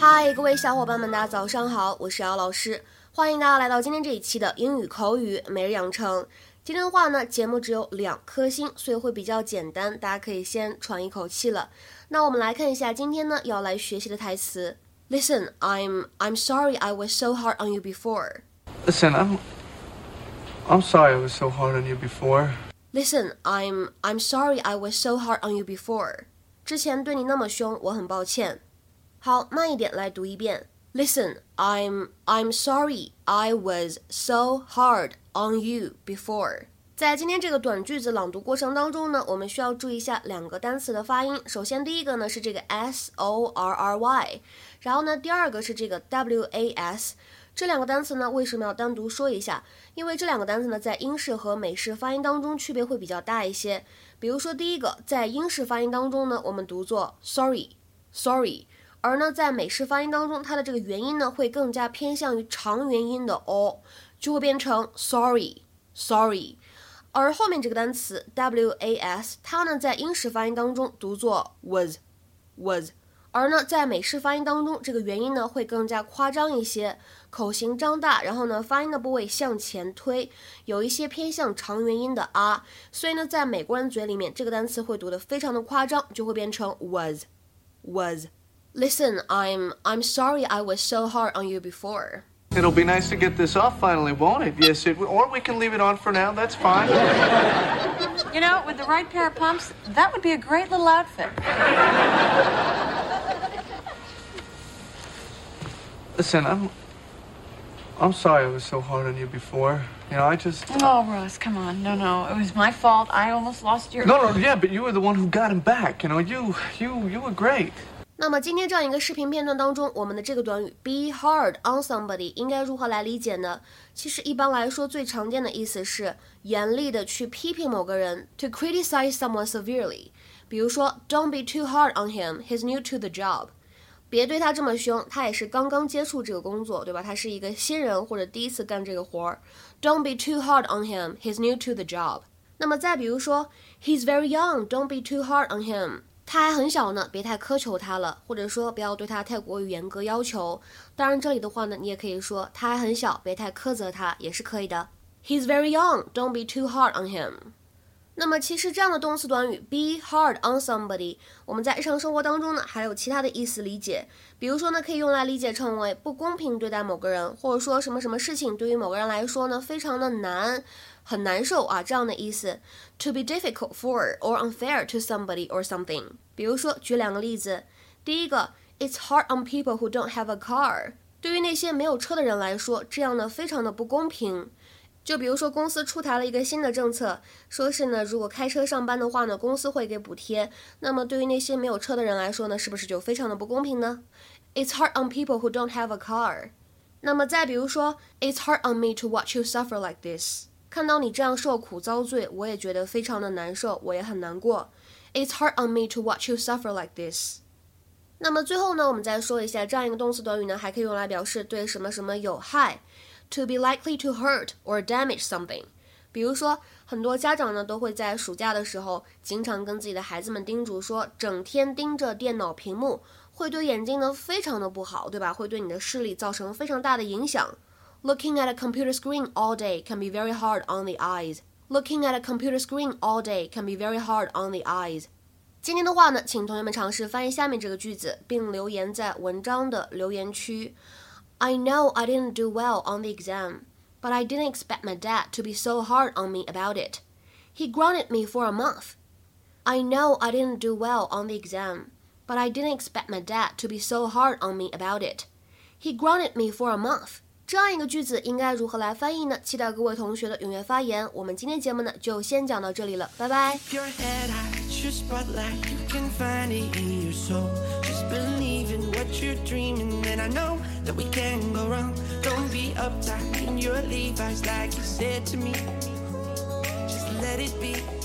嗨，各位小伙伴们，大家早上好，我是姚老师，欢迎大家来到今天这一期的英语口语每日养成。今天的话呢，节目只有两颗星，所以会比较简单，大家可以先喘一口气了。那我们来看一下今天呢要来学习的台词。Listen, I'm I'm sorry I was so hard on you before. Listen, I'm I'm sorry I was so hard on you before. Listen, I'm I'm sorry I was so hard on you before. 之前对你那么凶，我很抱歉。好，慢一点来读一遍。Listen, I'm I'm sorry I was so hard on you before. 在今天这个短句子朗读过程当中呢，我们需要注意一下两个单词的发音。首先，第一个呢是这个 s o r r y，然后呢，第二个是这个 w a s。这两个单词呢，为什么要单独说一下？因为这两个单词呢，在英式和美式发音当中区别会比较大一些。比如说，第一个，在英式发音当中呢，我们读作 sorry，sorry。而呢，在美式发音当中，它的这个元音呢会更加偏向于长元音的 o，就会变成 sorry，sorry。而后面这个单词 was，它呢在英式发音当中读作 was，was。而呢在美式发音当中，这个元音呢会更加夸张一些，口型张大，然后呢发音的部位向前推，有一些偏向长元音的啊。所以呢，在美国人嘴里面，这个单词会读得非常的夸张，就会变成 was，was。Listen, I'm I'm sorry I was so hard on you before. It'll be nice to get this off finally, won't it? Yes, it or we can leave it on for now. That's fine. You know, with the right pair of pumps, that would be a great little outfit. Listen, I'm I'm sorry I was so hard on you before. You know, I just. Oh, Russ, come on. No, no, it was my fault. I almost lost your. No, no, yeah, but you were the one who got him back. You know, you, you, you were great. 那么今天这样一个视频片段当中，我们的这个短语 be hard on somebody 应该如何来理解呢？其实一般来说，最常见的意思是严厉的去批评某个人，to criticize someone severely。比如说，Don't be too hard on him. He's new to the job. 别对他这么凶，他也是刚刚接触这个工作，对吧？他是一个新人或者第一次干这个活儿。Don't be too hard on him. He's new to the job. 那么再比如说，He's very young. Don't be too hard on him. 他还很小呢，别太苛求他了，或者说不要对他太过于严格要求。当然，这里的话呢，你也可以说他还很小，别太苛责他，也是可以的。He's very young, don't be too hard on him. 那么，其实这样的动词短语 be hard on somebody，我们在日常生活当中呢，还有其他的意思理解。比如说呢，可以用来理解成为不公平对待某个人，或者说什么什么事情对于某个人来说呢，非常的难。很难受啊，这样的意思。To be difficult for or unfair to somebody or something。比如说，举两个例子。第一个，It's hard on people who don't have a car。对于那些没有车的人来说，这样呢非常的不公平。就比如说，公司出台了一个新的政策，说是呢，如果开车上班的话呢，公司会给补贴。那么对于那些没有车的人来说呢，是不是就非常的不公平呢？It's hard on people who don't have a car。那么再比如说，It's hard on me to watch you suffer like this。看到你这样受苦遭罪，我也觉得非常的难受，我也很难过。It's hard on me to watch you suffer like this。那么最后呢，我们再说一下这样一个动词短语呢，还可以用来表示对什么什么有害，to be likely to hurt or damage something。比如说，很多家长呢都会在暑假的时候，经常跟自己的孩子们叮嘱说，整天盯着电脑屏幕会对眼睛呢非常的不好，对吧？会对你的视力造成非常大的影响。Looking at a computer screen all day can be very hard on the eyes. Looking at a computer screen all day can be very hard on the eyes. 今天的话呢，请同学们尝试翻译下面这个句子，并留言在文章的留言区。I know I didn't do well on the exam, but I didn't expect my dad to be so hard on me about it. He grounded me for a month. I know I didn't do well on the exam, but I didn't expect my dad to be so hard on me about it. He grounded me for a month. 这样一个句子应该如何来翻译呢？期待各位同学的踊跃发言。我们今天节目呢就先讲到这里了，拜拜。Let it be